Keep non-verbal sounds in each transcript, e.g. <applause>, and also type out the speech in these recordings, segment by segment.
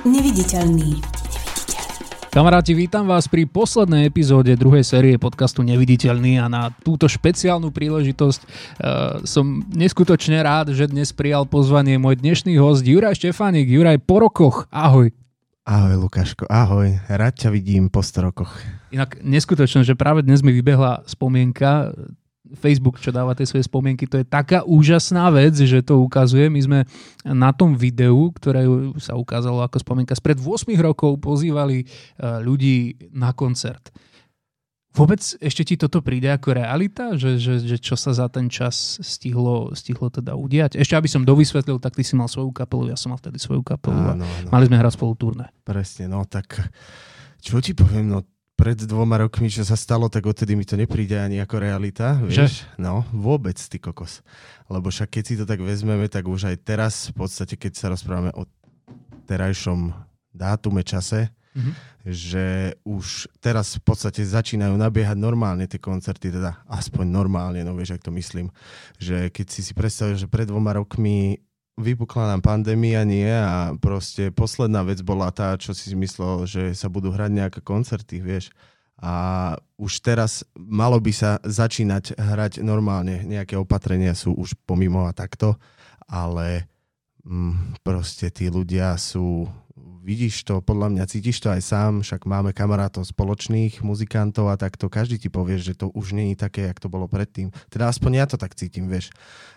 Neviditeľný. Kamaráti, vítam vás pri poslednej epizóde druhej série podcastu Neviditeľný a na túto špeciálnu príležitosť uh, som neskutočne rád, že dnes prijal pozvanie môj dnešný host Juraj Štefánik. Juraj, po rokoch, ahoj. Ahoj Lukáško, ahoj, rád ťa vidím po 100 rokoch. Inak neskutočné, že práve dnes mi vybehla spomienka, Facebook, čo dáva tie svoje spomienky, to je taká úžasná vec, že to ukazuje. My sme na tom videu, ktoré sa ukázalo ako spomienka, spred 8 rokov pozývali e, ľudí na koncert. Vôbec ešte ti toto príde ako realita, že, že, že čo sa za ten čas stihlo, stihlo teda udiať? Ešte aby som dovysvetlil, tak ty si mal svoju kapelu, ja som mal vtedy svoju kapelu áno, áno. mali sme hrať spolu turné. Presne, no tak čo ti poviem, no pred dvoma rokmi, čo sa stalo, tak odtedy mi to nepríde ani ako realita. Vieš? Že? No, vôbec, ty kokos. Lebo však keď si to tak vezmeme, tak už aj teraz, v podstate, keď sa rozprávame o terajšom dátume, čase, mm-hmm. že už teraz v podstate začínajú nabiehať normálne tie koncerty, teda aspoň normálne, no vieš, ak to myslím. Že keď si si predstavil, že pred dvoma rokmi vypukla nám pandémia, nie a proste posledná vec bola tá, čo si myslel, že sa budú hrať nejaké koncerty, vieš. A už teraz malo by sa začínať hrať normálne. Nejaké opatrenia sú už pomimo a takto, ale mm, proste tí ľudia sú, vidíš to, podľa mňa cítiš to aj sám, však máme kamarátov spoločných, muzikantov a takto, každý ti povie, že to už není také, jak to bolo predtým. Teda aspoň ja to tak cítim, vieš.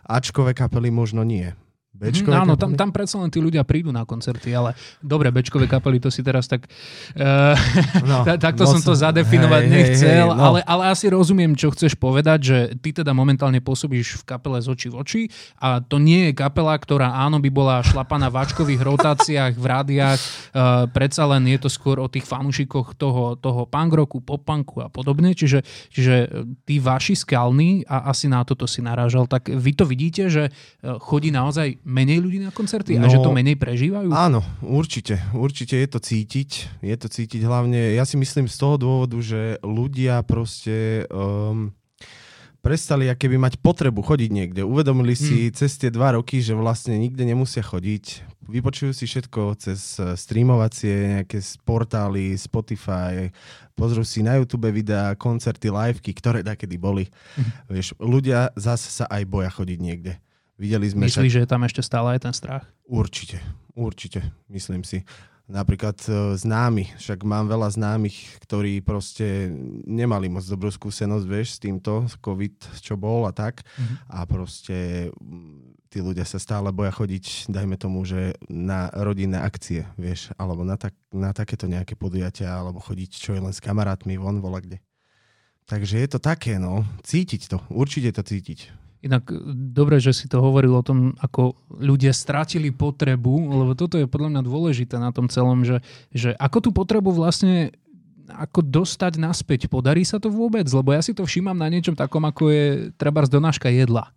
Ačkové kapely možno nie, Bčkové mm, áno, tam, tam predsa len tí ľudia prídu na koncerty, ale dobre, Bčkové kapely, to si teraz tak... Uh, <laughs> no, <laughs> takto no, som to zadefinovať hej, nechcel, hej, no. ale, ale asi rozumiem, čo chceš povedať, že ty teda momentálne pôsobíš v kapele z očí v oči a to nie je kapela, ktorá áno by bola šlapaná v váčkových rotáciách, v rádiách, uh, predsa len je to skôr o tých fanúšikoch toho, toho punk rocku, pop punku a podobne, čiže, čiže tí vaši skalní a asi na toto si narážal, tak vy to vidíte, že chodí naozaj menej ľudí na koncerty no, a že to menej prežívajú? Áno, určite. Určite je to cítiť. Je to cítiť hlavne, ja si myslím z toho dôvodu, že ľudia proste um, prestali keby mať potrebu chodiť niekde. Uvedomili si hmm. cez tie dva roky, že vlastne nikde nemusia chodiť. Vypočujú si všetko cez eh, streamovacie nejaké portály, Spotify, pozrú si na YouTube videá, koncerty, liveky, ktoré takedy boli. Hmm. Vieš, ľudia zase sa aj boja chodiť niekde. Videli sme Myslíš, však... že je tam ešte stále aj ten strach? Určite, určite, myslím si. Napríklad e, známy, však mám veľa známych, ktorí proste nemali moc dobrú skúsenosť, vieš, s týmto, COVID, čo bol a tak. Mm-hmm. A proste mm, tí ľudia sa stále boja chodiť, dajme tomu, že na rodinné akcie, vieš, alebo na, tak, na takéto nejaké podujatia, alebo chodiť čo je len s kamarátmi von, vola kde. Takže je to také, no, cítiť to, určite to cítiť. Inak e, dobre, že si to hovoril o tom, ako ľudia strátili potrebu, lebo toto je podľa mňa dôležité na tom celom, že, že ako tú potrebu vlastne ako dostať naspäť. Podarí sa to vôbec? Lebo ja si to všímam na niečom takom, ako je treba z donáška jedla.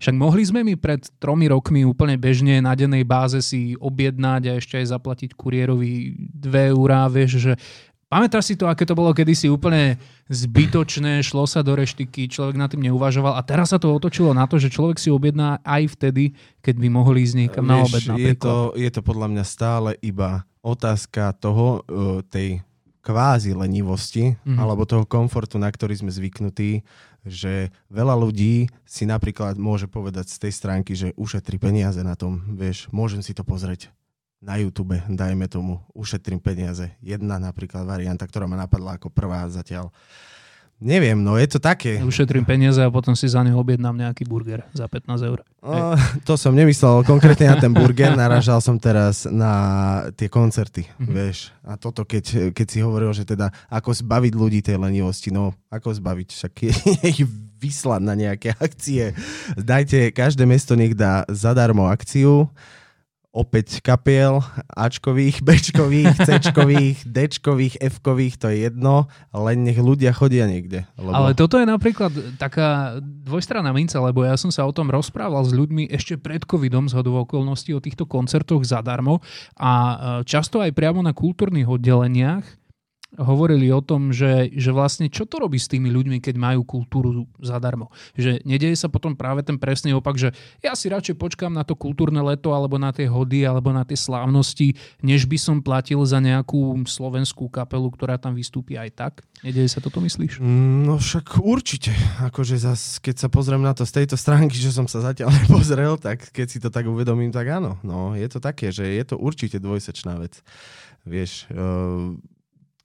Však mohli sme mi pred tromi rokmi úplne bežne na dennej báze si objednať a ešte aj zaplatiť kuriérovi 2 eurá, vieš, že Pamätáš si to, aké to bolo kedysi úplne zbytočné, šlo sa do reštiky, človek na tým neuvažoval a teraz sa to otočilo na to, že človek si objedná aj vtedy, keď by mohli ísť niekam Vieš, na obed napríklad. Je to, je to podľa mňa stále iba otázka toho, uh, tej kvázi lenivosti mm-hmm. alebo toho komfortu, na ktorý sme zvyknutí, že veľa ľudí si napríklad môže povedať z tej stránky, že ušetri peniaze na tom, vieš, môžem si to pozrieť na YouTube, dajme tomu, ušetrím peniaze. Jedna napríklad varianta, ktorá ma napadla ako prvá zatiaľ. Neviem, no je to také. Ušetrím peniaze a potom si za neho objednám nejaký burger za 15 eur. O, to som nemyslel konkrétne na ten burger, <laughs> naražal som teraz na tie koncerty, mm-hmm. vieš. A toto, keď, keď si hovoril, že teda ako zbaviť ľudí tej lenivosti, no ako zbaviť, však <laughs> ich vyslať na nejaké akcie. Dajte, každé mesto nech dá zadarmo akciu, opäť kapiel, Ačkových, Bčkových, Cčkových, <laughs> Dčkových, Fkových, to je jedno, len nech ľudia chodia niekde. Lebo... Ale toto je napríklad taká dvojstranná minca, lebo ja som sa o tom rozprával s ľuďmi ešte pred covidom z hodov okolností o týchto koncertoch zadarmo a e, často aj priamo na kultúrnych oddeleniach hovorili o tom, že, že vlastne čo to robí s tými ľuďmi, keď majú kultúru zadarmo. Že nedieje sa potom práve ten presný opak, že ja si radšej počkám na to kultúrne leto alebo na tie hody alebo na tie slávnosti, než by som platil za nejakú slovenskú kapelu, ktorá tam vystúpi aj tak. Nedieje sa toto, myslíš? Mm, no však určite. Akože zas, keď sa pozriem na to z tejto stránky, že som sa zatiaľ <laughs> nepozrel, tak keď si to tak uvedomím, tak áno. No, je to také, že je to určite dvojsečná vec. Vieš, uh,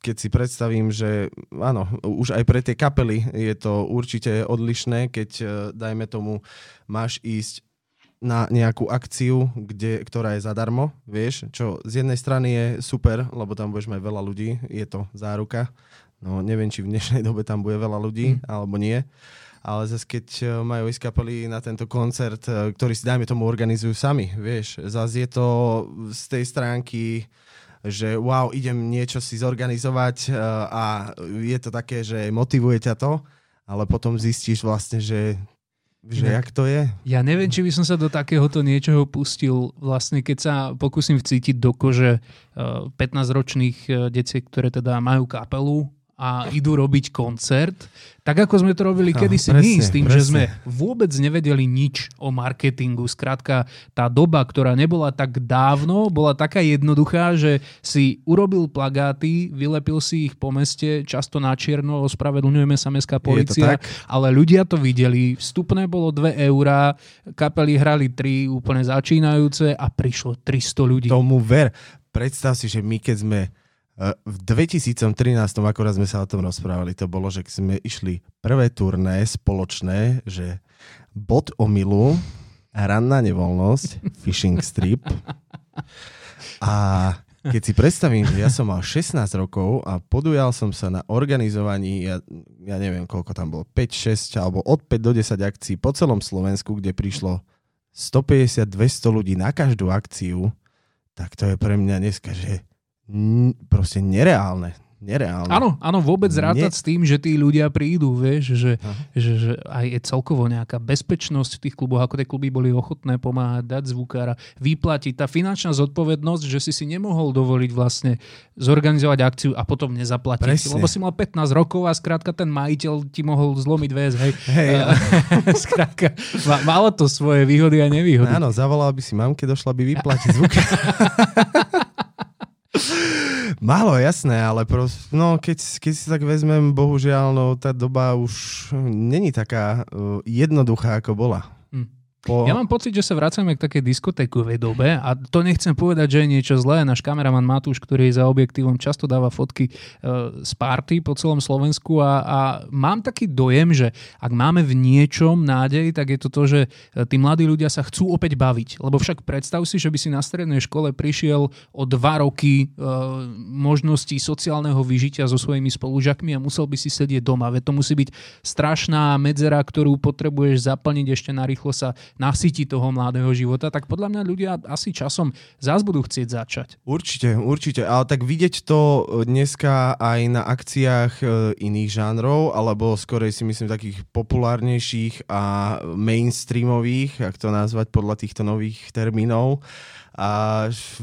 keď si predstavím, že áno, už aj pre tie kapely je to určite odlišné, keď e, dajme tomu máš ísť na nejakú akciu, kde, ktorá je zadarmo, vieš, čo z jednej strany je super, lebo tam budeš mať veľa ľudí, je to záruka. No neviem, či v dnešnej dobe tam bude veľa ľudí, mm. alebo nie. Ale zase keď e, majú ísť kapely na tento koncert, e, ktorý si dajme tomu organizujú sami, vieš, zase je to z tej stránky že wow, idem niečo si zorganizovať uh, a je to také, že motivuje ťa to, ale potom zistíš vlastne, že že jak to je? Ja neviem, či by som sa do takéhoto niečoho pustil, vlastne keď sa pokúsim vcítiť do kože 15-ročných uh, uh, deciek, ktoré teda majú kapelu a idú robiť koncert, tak ako sme to robili no, kedysi presne, my, s tým, presne. že sme vôbec nevedeli nič o marketingu. Skrátka, tá doba, ktorá nebola tak dávno, bola taká jednoduchá, že si urobil plagáty, vylepil si ich po meste, často na čierno, ospravedlňujeme sa mestská policia, ale ľudia to videli, vstupné bolo 2 eurá, kapely hrali 3 úplne začínajúce a prišlo 300 ľudí. Tomu ver. Predstav si, že my keď sme v 2013, akorát sme sa o tom rozprávali, to bolo, že sme išli prvé turné spoločné, že bod omilu, ranná nevoľnosť, fishing strip. A keď si predstavím, že ja som mal 16 rokov a podujal som sa na organizovaní, ja, ja neviem, koľko tam bolo, 5, 6 alebo od 5 do 10 akcií po celom Slovensku, kde prišlo 150-200 ľudí na každú akciu, tak to je pre mňa dneska, že proste nereálne. Nereálne. Áno, áno, vôbec rátať ne... s tým, že tí ľudia prídu, vieš, že, že, že aj je celkovo nejaká bezpečnosť v tých kluboch, ako tie kluby boli ochotné pomáhať, dať zvukára, vyplatiť. Tá finančná zodpovednosť, že si si nemohol dovoliť vlastne zorganizovať akciu a potom nezaplatiť. Presne. Lebo si mal 15 rokov a skrátka ten majiteľ ti mohol zlomiť väz, hej. hej <laughs> skrátka, malo to svoje výhody a nevýhody. Áno, zavolal by si mamke, došla by vyplatiť zvuk. <laughs> Málo, jasné, ale pros, no, keď, keď si tak vezmem, bohužiaľ, no, tá doba už není taká uh, jednoduchá, ako bola. Po... Ja mám pocit, že sa vracame k takej diskotékovej dobe a to nechcem povedať, že je niečo zlé. Náš kameraman Matúš, ktorý za objektívom, často dáva fotky uh, z party po celom Slovensku a, a mám taký dojem, že ak máme v niečom nádej, tak je to to, že e, tí mladí ľudia sa chcú opäť baviť. Lebo však predstav si, že by si na strednej škole prišiel o dva roky uh, možností sociálneho vyžitia so svojimi spolužakmi a musel by si sedieť doma. Veď to musí byť strašná medzera, ktorú potrebuješ zaplniť ešte narýchlo sa nasytí toho mladého života, tak podľa mňa ľudia asi časom zás budú chcieť začať. Určite, určite. Ale tak vidieť to dneska aj na akciách e, iných žánrov, alebo skorej si myslím takých populárnejších a mainstreamových, ak to nazvať podľa týchto nových termínov, a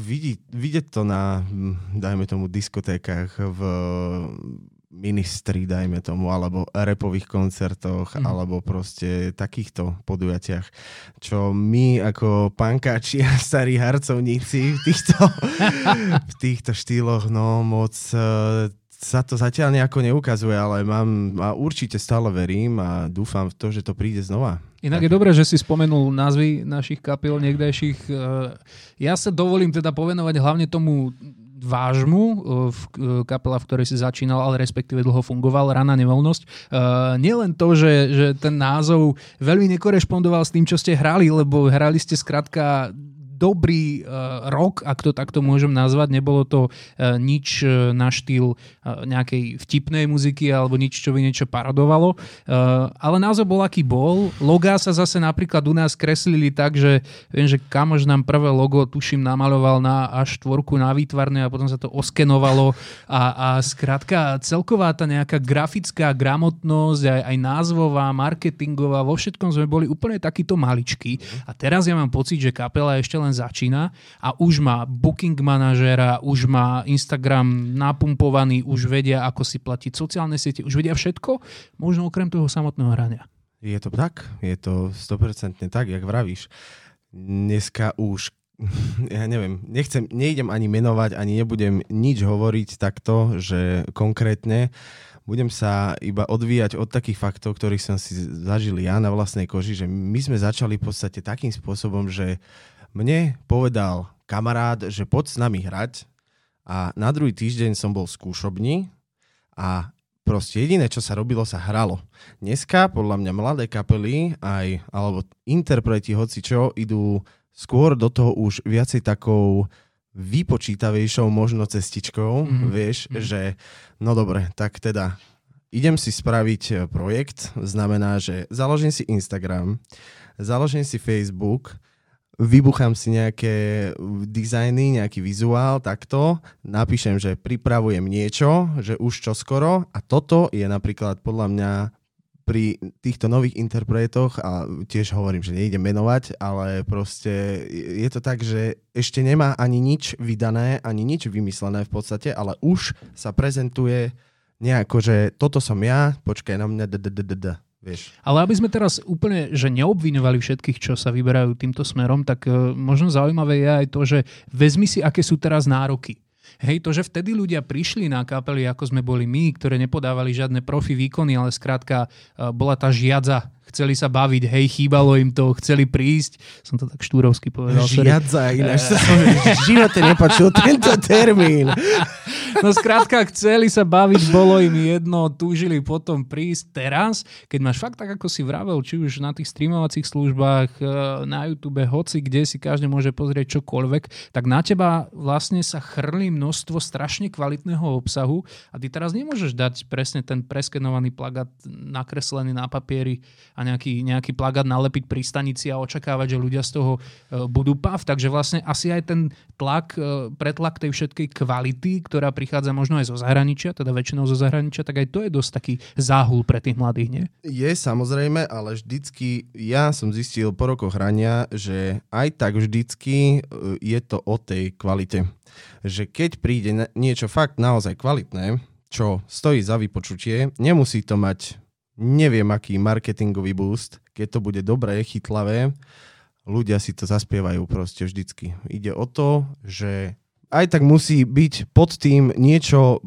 vidieť, vidieť to na, dajme tomu, diskotékach v ministri, dajme tomu, alebo repových koncertoch, mm. alebo proste takýchto podujatiach, čo my ako pankáči a starí harcovníci v týchto, <laughs> v týchto štýloch, no moc uh, sa to zatiaľ nejako neukazuje, ale mám, a určite stále verím a dúfam v to, že to príde znova. Inak tak. je dobré, že si spomenul názvy našich kapiel niekdejších. E, ja sa dovolím teda povenovať hlavne tomu vážmu e, v e, kapela, v ktorej si začínal, ale respektíve dlho fungoval, Rana nevoľnosť. Uh, nielen to, že, že ten názov veľmi nekorešpondoval s tým, čo ste hrali, lebo hrali ste skrátka dobrý uh, rok, ak to takto môžem nazvať. Nebolo to uh, nič uh, na štýl nejakej vtipnej muziky alebo nič, čo by niečo parodovalo. Ale názov bol aký bol. Logá sa zase napríklad u nás kreslili tak, že viem, že kamož nám prvé logo, tuším, namaloval na až štvorku na výtvarne a potom sa to oskenovalo a, a skrátka celková tá nejaká grafická gramotnosť, aj, aj názvová, marketingová, vo všetkom sme boli úplne takýto maličkí. A teraz ja mám pocit, že kapela ešte len len začína a už má booking manažera, už má Instagram napumpovaný, už vedia, ako si platiť sociálne siete, už vedia všetko, možno okrem toho samotného hrania. Je to tak, je to 100% tak, jak vravíš. Dneska už <laughs> ja neviem, nechcem, nejdem ani menovať, ani nebudem nič hovoriť takto, že konkrétne budem sa iba odvíjať od takých faktov, ktorých som si zažil ja na vlastnej koži, že my sme začali v podstate takým spôsobom, že mne povedal kamarát, že poď s nami hrať a na druhý týždeň som bol v skúšobni a proste jediné, čo sa robilo, sa hralo. Dneska podľa mňa mladé kapely aj, alebo interpreti hoci čo idú skôr do toho už viacej takou vypočítavejšou možno cestičkou, mm-hmm. vieš, mm-hmm. že no dobre, tak teda idem si spraviť e, projekt, znamená, že založím si Instagram, založím si Facebook, vybuchám si nejaké dizajny, nejaký vizuál, takto, napíšem, že pripravujem niečo, že už čoskoro a toto je napríklad podľa mňa pri týchto nových interpretoch, a tiež hovorím, že nejdem menovať, ale proste je to tak, že ešte nemá ani nič vydané, ani nič vymyslené v podstate, ale už sa prezentuje nejako, že toto som ja, počkaj na mňa, Vieš. Ale aby sme teraz úplne že neobviňovali všetkých, čo sa vyberajú týmto smerom, tak uh, možno zaujímavé je aj to, že vezmi si, aké sú teraz nároky. Hej, to, že vtedy ľudia prišli na kapely, ako sme boli my, ktoré nepodávali žiadne profi výkony, ale skrátka eh, bola tá žiadza chceli sa baviť, hej, chýbalo im to, chceli prísť. Som to tak štúrovsky povedal. Žiadza, ináč sa som v živote nepočul tento termín. <laughs> No skrátka, chceli sa baviť, bolo im jedno, túžili potom prísť. Teraz, keď máš fakt tak, ako si vravel, či už na tých streamovacích službách, eh, na YouTube, hoci kde si každý môže pozrieť čokoľvek, tak na teba vlastne sa chrlí množstvo strašne kvalitného obsahu a ty teraz nemôžeš dať presne ten preskenovaný plagát nakreslený na papieri a nejaký, nejaký plagát nalepiť pri stanici a očakávať, že ľudia z toho e, budú pav. Takže vlastne asi aj ten tlak, e, pretlak tej všetkej kvality, ktorá prichádza možno aj zo zahraničia, teda väčšinou zo zahraničia, tak aj to je dosť taký záhul pre tých mladých, nie? Je samozrejme, ale vždycky ja som zistil po rokoch hrania, že aj tak vždycky e, je to o tej kvalite. Že keď príde niečo fakt naozaj kvalitné, čo stojí za vypočutie, nemusí to mať neviem aký marketingový boost, keď to bude dobré, chytlavé, ľudia si to zaspievajú proste vždycky. Ide o to, že aj tak musí byť pod tým niečo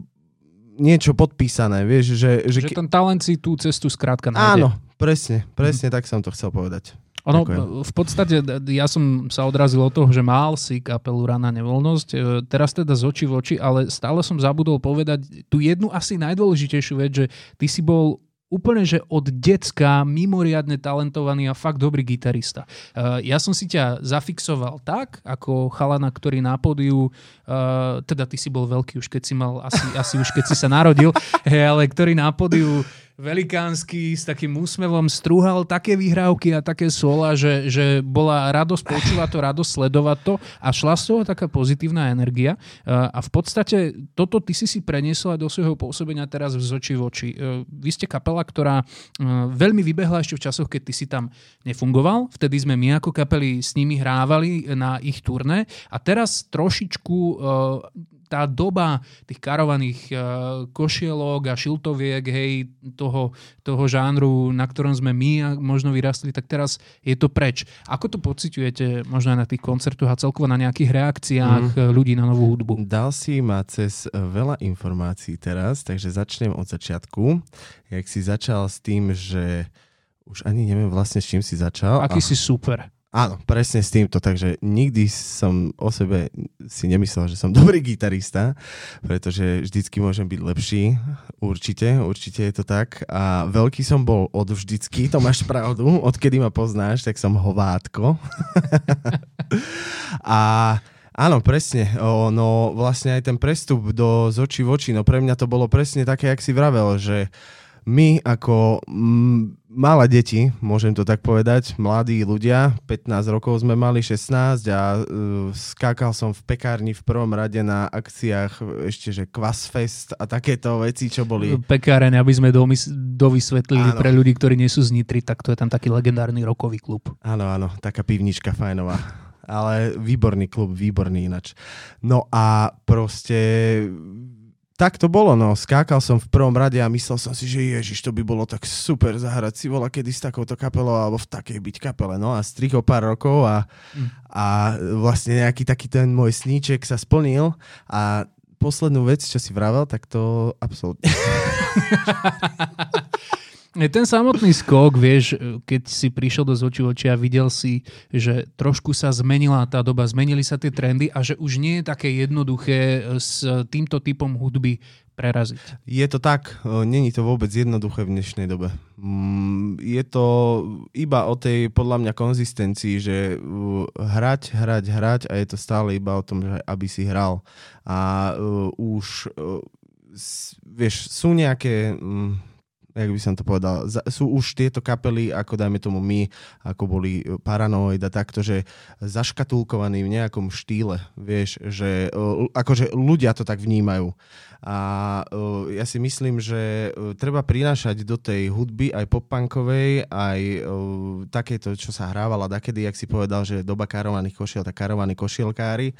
niečo podpísané, vieš, že... Že, že ten talent si tú cestu skrátka nájde. Áno, presne, presne mm. tak som to chcel povedať. Ono, v podstate, ja som sa odrazil od toho, že mal si kapelu Rana nevoľnosť, e, teraz teda z očí v oči, ale stále som zabudol povedať tú jednu asi najdôležitejšiu vec, že ty si bol úplne, že od decka mimoriadne talentovaný a fakt dobrý gitarista. Uh, ja som si ťa zafixoval tak, ako chalana, ktorý na pódiu, uh, teda ty si bol veľký už keď si mal, asi, asi už keď si sa narodil, <laughs> ale ktorý na pódiu velikánsky, s takým úsmevom strúhal také vyhrávky a také sola, že, že bola radosť počúvať to, radosť sledovať to a šla z toho taká pozitívna energia. A v podstate toto ty si si preniesla do svojho pôsobenia teraz v zoči v oči. E, vy ste kapela, ktorá e, veľmi vybehla ešte v časoch, keď ty si tam nefungoval. Vtedy sme my ako kapely s nimi hrávali na ich turné a teraz trošičku e, tá doba tých karovaných uh, košielok a šiltoviek, hej, toho, toho žánru, na ktorom sme my možno vyrastli, tak teraz je to preč. Ako to pociťujete možno aj na tých koncertoch a celkovo na nejakých reakciách mm. ľudí na novú hudbu? Dal si ma cez eh, veľa informácií teraz, takže začnem od začiatku. Jak si začal s tým, že už ani neviem vlastne, s čím si začal. Aký a... si super. Áno, presne s týmto, takže nikdy som o sebe si nemyslel, že som <laughs> dobrý gitarista, pretože vždycky môžem byť lepší, určite, určite je to tak. A veľký som bol od vždycky, to máš <laughs> pravdu, odkedy ma poznáš, tak som hovátko. <laughs> a Áno, presne. O, no vlastne aj ten prestup do z očí v oči, no pre mňa to bolo presne také, jak si vravel, že my ako m, malé deti, môžem to tak povedať, mladí ľudia, 15 rokov sme mali, 16 a uh, skákal som v pekárni v prvom rade na akciách ešte, že Kvasfest a takéto veci, čo boli. Pekáreň, aby sme domys- dovysvetlili áno. pre ľudí, ktorí nie sú z Nitry, tak to je tam taký legendárny rokový klub. Áno, áno, taká pivnička fajnová. ale výborný klub, výborný inač. No a proste tak to bolo, no. Skákal som v prvom rade a myslel som si, že ježiš, to by bolo tak super zahrať si vola kedy s takouto kapelou alebo v takej byť kapele. No a strihol pár rokov a, mm. a vlastne nejaký taký ten môj sníček sa splnil a poslednú vec, čo si vravel, tak to absolútne. <laughs> Ten samotný skok, vieš, keď si prišiel do zoči oči a videl si, že trošku sa zmenila tá doba, zmenili sa tie trendy a že už nie je také jednoduché s týmto typom hudby preraziť. Je to tak, není to vôbec jednoduché v dnešnej dobe. Mm, je to iba o tej, podľa mňa, konzistencii, že hrať, hrať, hrať a je to stále iba o tom, že aby si hral. A uh, už, uh, vieš, sú nejaké... Jak by som to povedal, sú už tieto kapely, ako dajme tomu my, ako boli e, Paranoid a takto, že zaškatulkovaní v nejakom štýle, vieš, že e, akože ľudia to tak vnímajú. A e, ja si myslím, že treba prinášať do tej hudby aj pop-punkovej, aj takéto, čo sa hrávala dakedy, jak si povedal, že doba karovaných košiel, tak karovaní košielkári,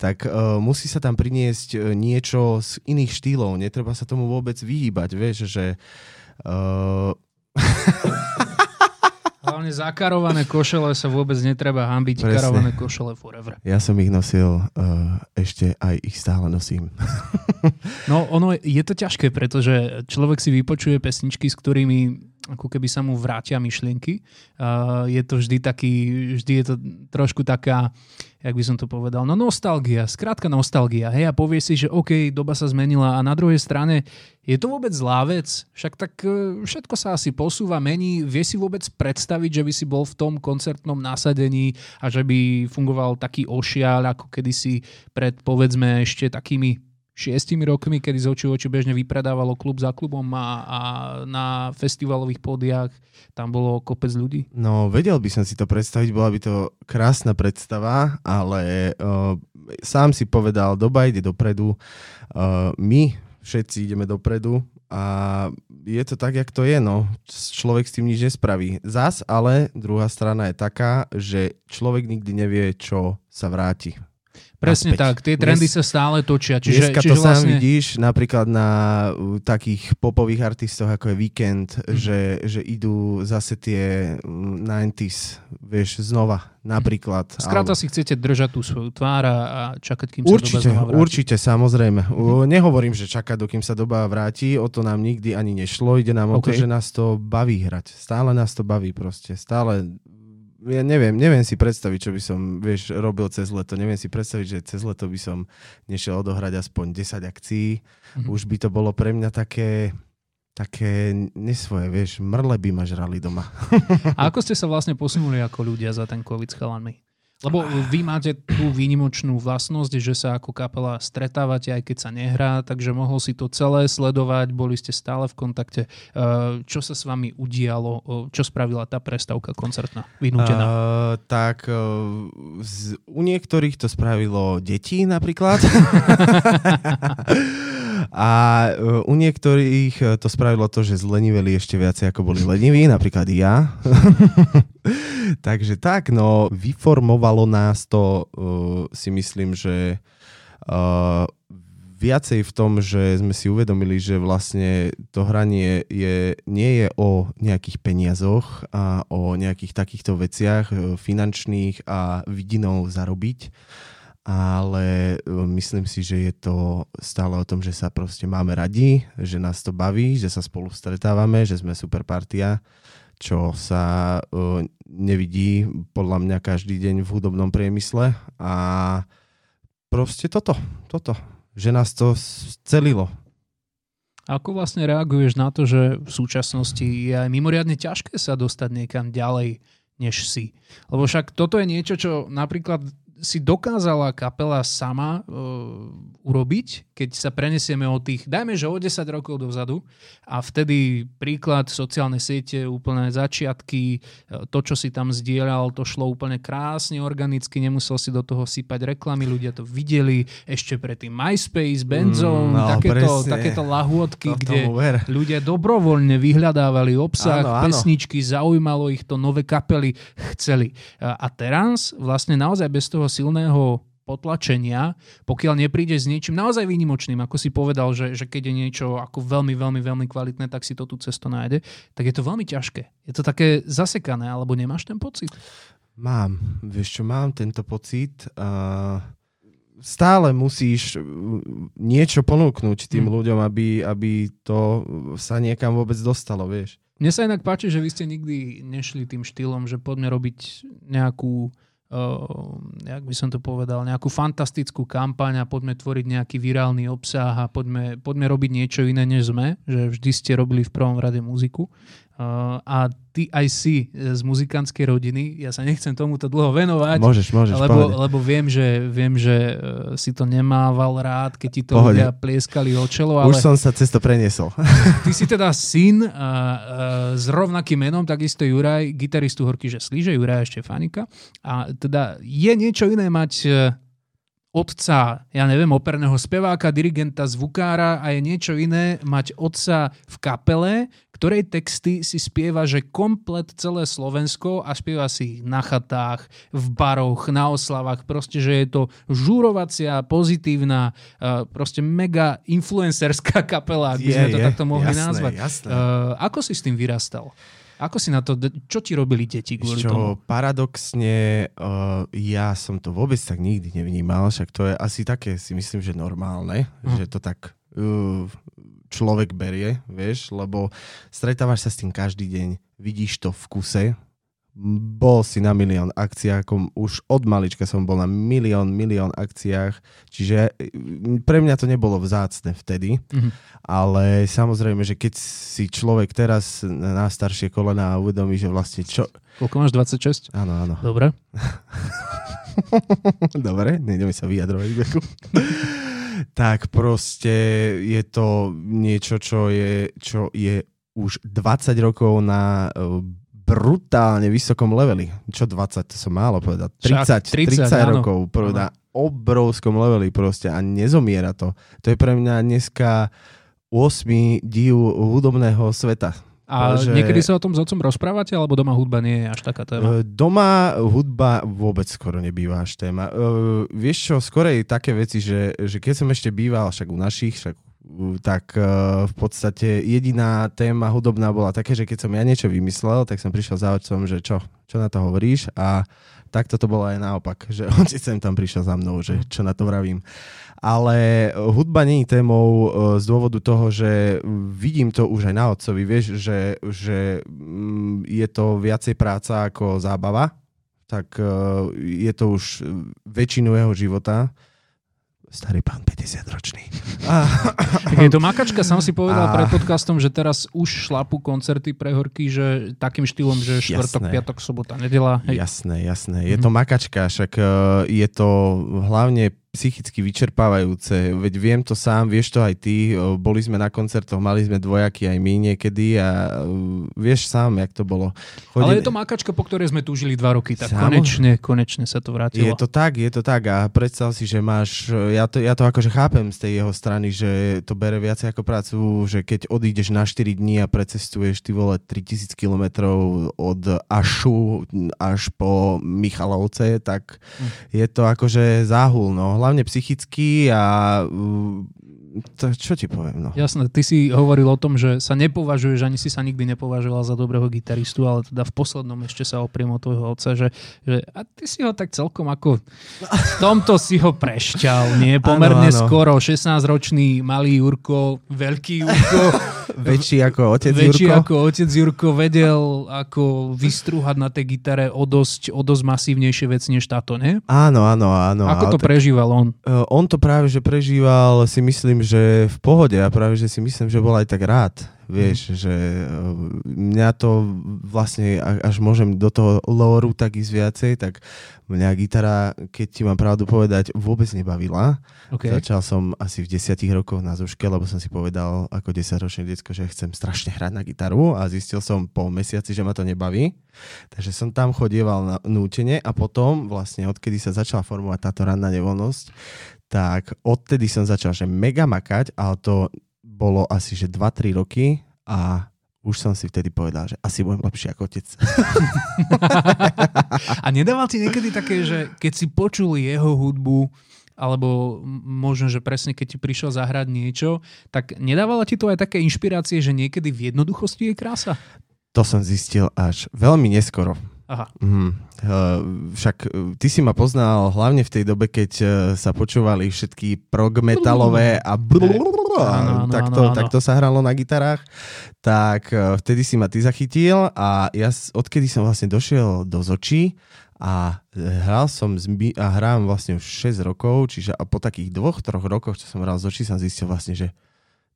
tak musí sa tam priniesť niečo z iných štýlov. Netreba sa tomu vôbec vyhýbať, vieš, že Uh... <laughs> Hlavne zakarované košele sa vôbec netreba hambiť. Presne. Karované košele forever. Ja som ich nosil, uh, ešte aj ich stále nosím. no ono je to ťažké, pretože človek si vypočuje pesničky, s ktorými ako keby sa mu vrátia myšlienky. Uh, je to vždy taký, vždy je to trošku taká, jak by som to povedal, no nostalgia, skrátka nostalgia. Hej, a povie si, že OK, doba sa zmenila a na druhej strane je to vôbec zlá vec? Však tak uh, všetko sa asi posúva, mení. Vie si vôbec predstaviť, že by si bol v tom koncertnom nasadení a že by fungoval taký ošiaľ, ako kedysi pred povedzme ešte takými šiestimi rokmi, kedy z oči oči bežne vypredávalo klub za klubom a, a na festivalových pódiach tam bolo kopec ľudí? No, vedel by som si to predstaviť, bola by to krásna predstava, ale uh, sám si povedal, doba ide dopredu, uh, my všetci ideme dopredu a je to tak, jak to je, no. Človek s tým nič nespraví. Zas, ale druhá strana je taká, že človek nikdy nevie, čo sa vráti Presne naspäť. tak, tie trendy Dnes, sa stále točia. Čiže, dneska čiže to vlastne... sám vidíš napríklad na takých popových artistoch ako je Weekend, mm. že, že idú zase tie 90s, vieš, znova napríklad. Skrátka ale... si chcete držať tú svoju tvár a čakať, kým určite, sa doba vráti. Určite, samozrejme. Mm. Nehovorím, že čakať, dokým sa doba vráti, o to nám nikdy ani nešlo. Ide nám okay. o to, že nás to baví hrať. Stále nás to baví proste. Stále ja neviem, neviem si predstaviť, čo by som, vieš, robil cez leto. Neviem si predstaviť, že cez leto by som nešiel odohrať aspoň 10 akcií. Mm-hmm. Už by to bolo pre mňa také, také nesvoje, vieš, mrle by ma žrali doma. A ako ste sa vlastne posunuli ako ľudia za ten COVID s chalanmi? Lebo vy máte tú výnimočnú vlastnosť, že sa ako kapela stretávate, aj keď sa nehrá, takže mohol si to celé sledovať, boli ste stále v kontakte. Eh, čo sa s vami udialo? Čo spravila tá prestávka koncertná, vynútená? Uh, tak uh, z, u niektorých to spravilo deti napríklad. <laughs> A u niektorých to spravilo to, že zleniveli ešte viacej, ako boli leniví, napríklad ja. <laughs> Takže tak, no vyformovalo nás to, uh, si myslím, že viacej v tom, že sme si uvedomili, že vlastne to hranie je, nie je o nejakých peniazoch a o nejakých takýchto veciach finančných a vidinou zarobiť, ale myslím si, že je to stále o tom, že sa proste máme radi, že nás to baví, že sa spolu stretávame, že sme super partia čo sa uh, nevidí podľa mňa každý deň v hudobnom priemysle a proste toto, toto, že nás to celilo. Ako vlastne reaguješ na to, že v súčasnosti je aj mimoriadne ťažké sa dostať niekam ďalej, než si? Lebo však toto je niečo, čo napríklad si dokázala kapela sama uh, urobiť, keď sa prenesieme o tých, dajme, že o 10 rokov dozadu a vtedy príklad sociálne siete, úplné začiatky, to, čo si tam zdieľal, to šlo úplne krásne, organicky, nemusel si do toho sypať reklamy, ľudia to videli, ešte predtým MySpace, Benzone, mm, no, takéto, takéto lahôdky, to kde ľudia dobrovoľne vyhľadávali obsah, áno, áno. pesničky, zaujímalo ich to, nové kapely chceli. A teraz vlastne naozaj bez toho silného potlačenia, pokiaľ nepríde s niečím naozaj výnimočným, ako si povedal, že, že keď je niečo ako veľmi, veľmi, veľmi kvalitné, tak si to tú cestu nájde, tak je to veľmi ťažké. Je to také zasekané, alebo nemáš ten pocit? Mám, vieš čo, mám tento pocit. Uh, stále musíš niečo ponúknuť tým hmm. ľuďom, aby, aby to sa niekam vôbec dostalo, vieš. Mne sa inak páči, že vy ste nikdy nešli tým štýlom, že poďme robiť nejakú uh, jak by som to povedal, nejakú fantastickú kampaň a poďme tvoriť nejaký virálny obsah a poďme, poďme robiť niečo iné, než sme, že vždy ste robili v prvom rade muziku. A ty aj si z muzikantskej rodiny, ja sa nechcem tomuto dlho venovať, môžeš, môžeš, lebo, lebo viem, že, viem, že uh, si to nemával rád, keď ti to pohode. ľudia plieskali o čelo. Ale Už som sa cez to preniesol. <laughs> Ty si teda syn uh, uh, s rovnakým menom, takisto Juraj, gitaristu Horky, že slíže, Juraj Štefanika. A teda je niečo iné mať otca, ja neviem, operného speváka, dirigenta, zvukára a je niečo iné mať otca v kapele, ktorej texty si spieva, že komplet celé Slovensko a spieva si ich na chatách, v baroch, na oslavách, proste, že je to žúrovacia, pozitívna, proste mega influencerská <laughs> kapela, ak by sme je, to takto mohli jasné, nazvať. Jasné. Ako si s tým vyrastal? Ako si na to, čo ti robili deti kvôli čo, tomu? Paradoxne, uh, ja som to vôbec tak nikdy nevnímal, však to je asi také, si myslím, že normálne, uh. že to tak človek berie, vieš, lebo stretávaš sa s tým každý deň, vidíš to v kuse, bol si na milión akciách, ako už od malička som bol na milión, milión akciách, čiže mm, pre mňa to nebolo vzácne vtedy, mm-hmm. ale samozrejme, že keď si človek teraz na staršie kolena uvedomí, že vlastne čo... Koľko máš, 26? Áno, áno. Dobre. <laughs> Dobre, nejdeme sa vyjadrovať. <laughs> tak proste je to niečo, čo je, čo je už 20 rokov na brutálne vysokom leveli. Čo 20, to som málo povedať. 30, 30, 30 rokov na obrovskom leveli proste a nezomiera to. To je pre mňa dneska 8 div hudobného sveta. A že... niekedy sa o tom s otcom rozprávate, alebo doma hudba nie je až taká téma? E, doma hudba vôbec skoro nebýva až téma. Uh, vieš čo, skorej také veci, že, že keď som ešte býval však u našich, však tak e, v podstate jediná téma hudobná bola také, že keď som ja niečo vymyslel, tak som prišiel za otcom, že čo, čo na to hovoríš a takto to bolo aj naopak, že <laughs> on si sem tam prišiel za mnou, že čo na to vravím. Ale hudba nie je témou e, z dôvodu toho, že vidím to už aj na otcovi, vieš, že, že mm, je to viacej práca ako zábava, tak e, je to už väčšinu jeho života starý pán 50 ročný. <laughs> Je to makačka, som si povedal a... pred podcastom, že teraz už šlapu koncerty pre horky, že takým štýlom, že štvrtok, jasné. piatok, sobota, nedela. Hej. Jasné, jasné. Je mm-hmm. to makačka, však je to hlavne psychicky vyčerpávajúce. Veď viem to sám, vieš to aj ty. Boli sme na koncertoch, mali sme dvojaky aj my niekedy a vieš sám, jak to bolo. Chodili... Ale je to makačka, po ktorej sme túžili dva roky, tak Samo... konečne, konečne sa to vrátilo. Je to tak, je to tak a predstav si, že máš, ja to, ja to akože chápem z tej jeho strany, že to bere viacej ako prácu, že keď odídeš na 4 dní a precestuješ ty vole 3000 km od Ašu až po Michalovce, tak hm. je to akože záhul, no hlavne psychicky a to, čo ti poviem? No. Jasné, ty si hovoril o tom, že sa nepovažuješ, ani si sa nikdy nepovažoval za dobrého gitaristu, ale teda v poslednom ešte sa opriem o tvojho otca, že, že a ty si ho tak celkom ako v tomto si ho prešťal, nie? Pomerne ano, ano. skoro, 16-ročný malý Jurko, veľký Jurko. <laughs> väčší ako otec väčší Jurko. ako otec Jurko vedel ako vystrúhať na tej gitare o dosť, o dosť masívnejšie veci než táto, nie? Áno, áno, áno. Ako to tak, prežíval on? Uh, on to práve, že prežíval, si myslím, že v pohode a práve, že si myslím, že bol aj tak rád. Vieš, mm. že e, mňa to vlastne, až môžem do toho lóru tak ísť viacej, tak mňa gitara, keď ti mám pravdu povedať, vôbec nebavila. Okay. Začal som asi v desiatich rokoch na zuške, lebo som si povedal ako desaťročný detsko, že chcem strašne hrať na gitaru a zistil som po mesiaci, že ma to nebaví. Takže som tam chodieval na nútene a potom vlastne odkedy sa začala formovať táto ranná nevoľnosť, tak odtedy som začal že mega makať, ale to bolo asi že 2-3 roky a už som si vtedy povedal, že asi budem lepší ako otec. <laughs> a nedával ti niekedy také, že keď si počul jeho hudbu, alebo možno, že presne keď ti prišiel zahrať niečo, tak nedávala ti to aj také inšpirácie, že niekedy v jednoduchosti je krása? To som zistil až veľmi neskoro. Aha. Mm, však e, ty si ma poznal hlavne v tej dobe, keď uh, sa počúvali všetky prog metalové a takto, takto sa hralo na gitarách. Tak uh, vtedy si ma ty zachytil a ja odkedy som vlastne došiel do Zočí a hral som a hrám vlastne už 6 rokov, čiže a po takých dvoch, troch rokoch, čo som hral z Zočí, som zistil vlastne, že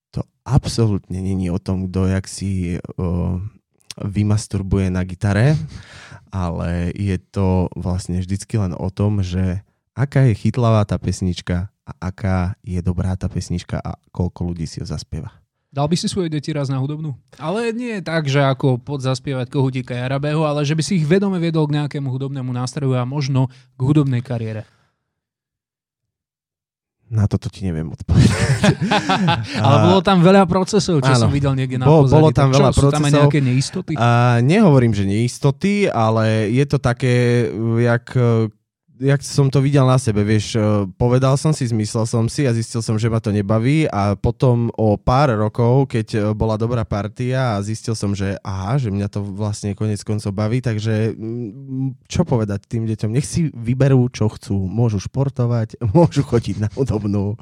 to absolútne není o tom, kto jak si uh, vymasturbuje na gitare, ale je to vlastne vždycky len o tom, že aká je chytlavá tá pesnička a aká je dobrá tá pesnička a koľko ľudí si ho zaspieva. Dal by si svoje deti raz na hudobnú? Ale nie tak, že ako podzaspievať Kohutíka Jarabého, ale že by si ich vedome viedol k nejakému hudobnému nástroju a možno k hudobnej kariére. Na toto ti neviem odpovedať. <laughs> Ale bolo tam veľa procesov, čo áno, som videl niekde na bol, Bolo tam veľa čo, procesov. Sú tam aj nejaké neistoty? A nehovorím, že neistoty, ale je to také, jak jak som to videl na sebe, vieš, e, povedal som si, zmyslel som si a zistil som, že ma to nebaví a potom o pár rokov, keď e, bola dobrá partia a zistil som, že aha, že mňa to vlastne konec koncov baví, takže mm, čo povedať tým deťom? Nech si vyberú, čo chcú. Môžu športovať, <laughs> môžu chodiť na hudobnú.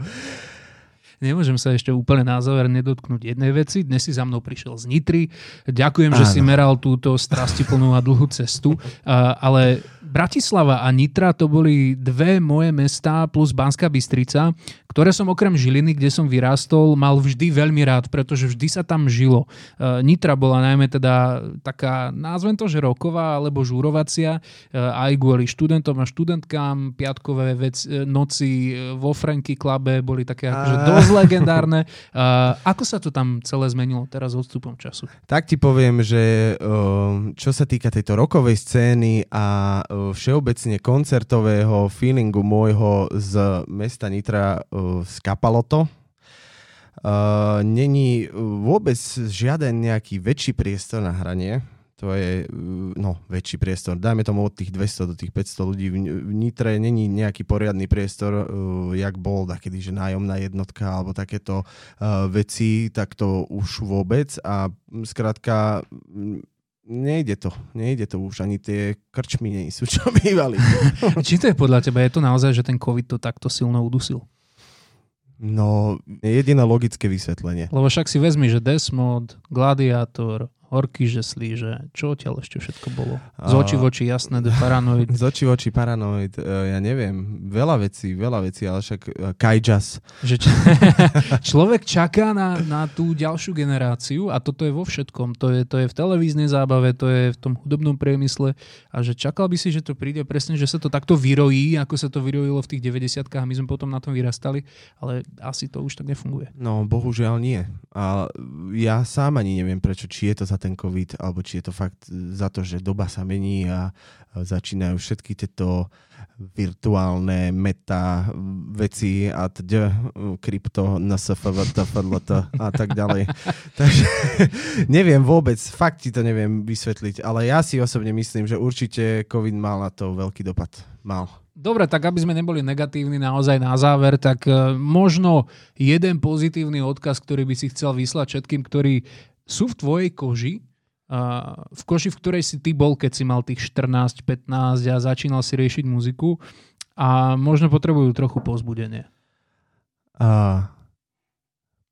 Nemôžem sa ešte úplne na záver nedotknúť jednej veci. Dnes si za mnou prišiel z Nitry. Ďakujem, Áno. že si meral túto strastiplnú a dlhú cestu. ale Bratislava a Nitra to boli dve moje mestá plus Banská Bystrica, ktoré som okrem Žiliny, kde som vyrástol, mal vždy veľmi rád, pretože vždy sa tam žilo. E, Nitra bola najmä teda taká, názvem to, že roková alebo žúrovacia, e, aj kvôli študentom a študentkám. Piatkové vec, e, noci vo Franky Klabe boli také akože dosť legendárne. Ako sa to tam celé zmenilo teraz odstupom času? Tak ti poviem, že čo sa týka tejto rokovej scény a všeobecne koncertového feelingu môjho z mesta Nitra skapalo to. Uh, není vôbec žiaden nejaký väčší priestor na hranie. To je no, väčší priestor. Dajme tomu od tých 200 do tých 500 ľudí. V, Nitre není nejaký poriadny priestor, jak bol takedy, že nájomná jednotka alebo takéto veci, tak to už vôbec. A skrátka nejde to. Nejde to už. Ani tie krčmy nie sú, <laughs> čo bývali. Či to je podľa teba? Je to naozaj, že ten COVID to takto silno udusil? No, jediné logické vysvetlenie. Lebo však si vezmi, že Desmod, Gladiátor, horky žeslí, že čo odtiaľ ešte všetko bolo? Z očí v oči, jasné, paranoid. <laughs> Z očí v oči, paranoid, e, ja neviem, veľa vecí, veľa vecí, ale však e, kajjas. Že č- <laughs> človek čaká na, na tú ďalšiu generáciu a toto je vo všetkom. To je, to je v televíznej zábave, to je v tom hudobnom priemysle a že čakal by si, že to príde presne, že sa to takto vyrojí, ako sa to vyrojilo v tých 90 a my sme potom na tom vyrastali, ale asi to už tak nefunguje. No, bohužiaľ nie. A ja sám ani neviem prečo, či je to za ten COVID, alebo či je to fakt za to, že doba sa mení a začínajú všetky tieto virtuálne meta veci a tď, krypto, NSFV, TFLT a tak ďalej. <laughs> Takže <laughs> neviem vôbec, fakt ti to neviem vysvetliť, ale ja si osobne myslím, že určite COVID mal na to veľký dopad. Mal. Dobre, tak aby sme neboli negatívni naozaj na záver, tak e, možno jeden pozitívny odkaz, ktorý by si chcel vyslať všetkým, ktorí sú v tvojej koži, v koži, v ktorej si ty bol, keď si mal tých 14, 15 a začínal si riešiť muziku a možno potrebujú trochu pozbudenie. A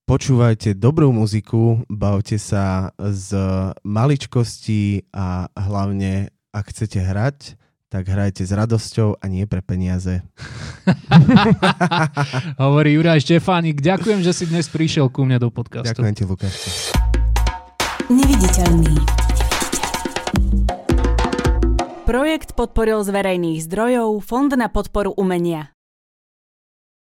počúvajte dobrú muziku, bavte sa z maličkosti a hlavne, ak chcete hrať, tak hrajte s radosťou a nie pre peniaze. <laughs> Hovorí Juraj Štefánik. Ďakujem, že si dnes prišiel ku mne do podcastu. Ďakujem ti, Lukáš. Neviditeľný. Projekt podporil z verejných zdrojov Fond na podporu umenia.